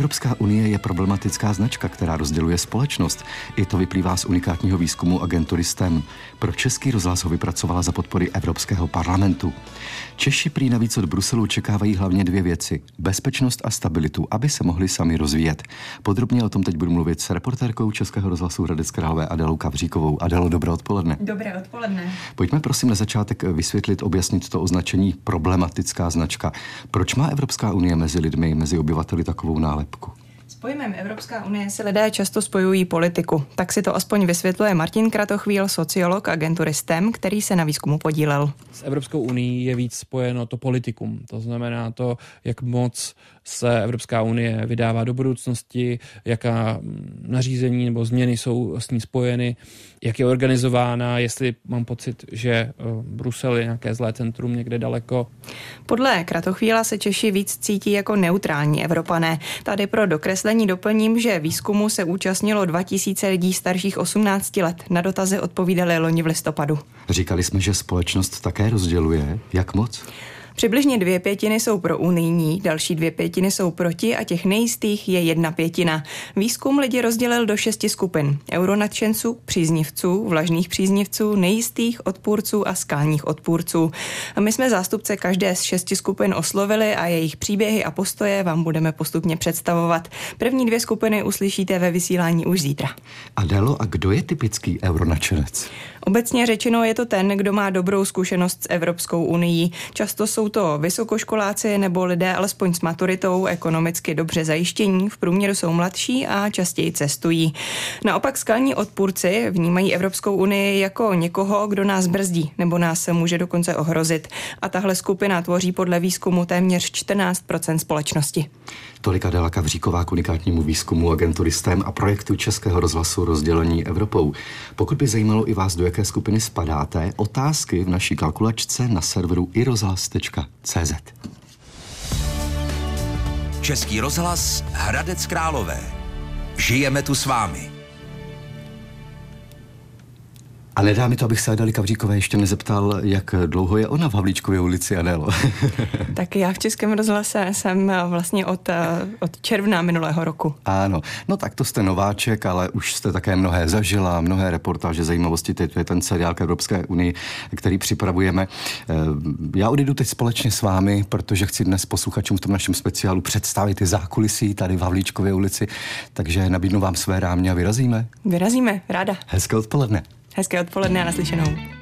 Evropská unie je problematická značka, která rozděluje společnost. I to vyplývá z unikátního výzkumu agentury STEM. Pro Český rozhlas ho vypracovala za podpory Evropského parlamentu. Češi prý navíc od Bruselu očekávají hlavně dvě věci. Bezpečnost a stabilitu, aby se mohli sami rozvíjet. Podrobně o tom teď budu mluvit s reportérkou Českého rozhlasu Hradec Králové Adelou Kavříkovou. Adelo, dobré odpoledne. Dobré odpoledne. Pojďme prosím na začátek vysvětlit, objasnit to označení problematická značka. Proč má Evropská unie mezi lidmi, mezi obyvateli takovou nálepku? quoi. Pojmem Evropská unie si lidé často spojují politiku. Tak si to aspoň vysvětluje Martin Kratochvíl, sociolog agentury STEM, který se na výzkumu podílel. S Evropskou unii je víc spojeno to politikum. To znamená to, jak moc se Evropská unie vydává do budoucnosti, jaká nařízení nebo změny jsou s ní spojeny, jak je organizována, jestli mám pocit, že eh, Brusel je nějaké zlé centrum někde daleko. Podle Kratochvíla se Češi víc cítí jako neutrální Evropané. Tady pro dokreslení doplním, že výzkumu se účastnilo 2000 lidí starších 18 let. Na dotazy odpovídali loni v listopadu. Říkali jsme, že společnost také rozděluje. Jak moc? Přibližně dvě pětiny jsou pro unijní, další dvě pětiny jsou proti a těch nejistých je jedna pětina. Výzkum lidi rozdělil do šesti skupin. Euronadšenců, příznivců, vlažných příznivců, nejistých, odpůrců a skálních odpůrců. A my jsme zástupce každé z šesti skupin oslovili a jejich příběhy a postoje vám budeme postupně představovat. První dvě skupiny uslyšíte ve vysílání už zítra. Adelo, a kdo je typický euronadšenec? Obecně řečeno je to ten, kdo má dobrou zkušenost s Evropskou unii. Často jsou to vysokoškoláci nebo lidé alespoň s maturitou ekonomicky dobře zajištění, v průměru jsou mladší a častěji cestují. Naopak skalní odpůrci vnímají Evropskou unii jako někoho, kdo nás brzdí nebo nás může dokonce ohrozit. A tahle skupina tvoří podle výzkumu téměř 14% společnosti. Tolik Adela Kavříková k unikátnímu výzkumu agentury STEM a projektu Českého rozhlasu rozdělení Evropou. Pokud by zajímalo i vás, do jaké skupiny spadáte, otázky v naší kalkulačce na serveru irozhlas.cz. Český rozhlas Hradec Králové. Žijeme tu s vámi. A nedá mi to, abych se Adeli Kavříkové ještě nezeptal, jak dlouho je ona v Havlíčkově ulici, Adelo. tak já v Českém rozhlase jsem vlastně od, eh, od června minulého roku. Ano, no tak to jste nováček, ale už jste také mnohé zažila, mnohé reportáže, zajímavosti, to je ten seriál k Evropské unii, který připravujeme. Eh, já odjdu teď společně s vámi, protože chci dnes posluchačům v tom našem speciálu představit ty zákulisí tady v Havlíčkově ulici, takže nabídnu vám své rámě a vyrazíme. Vyrazíme, ráda. Hezké odpoledne. Hezké odpoledne a naslyšenou.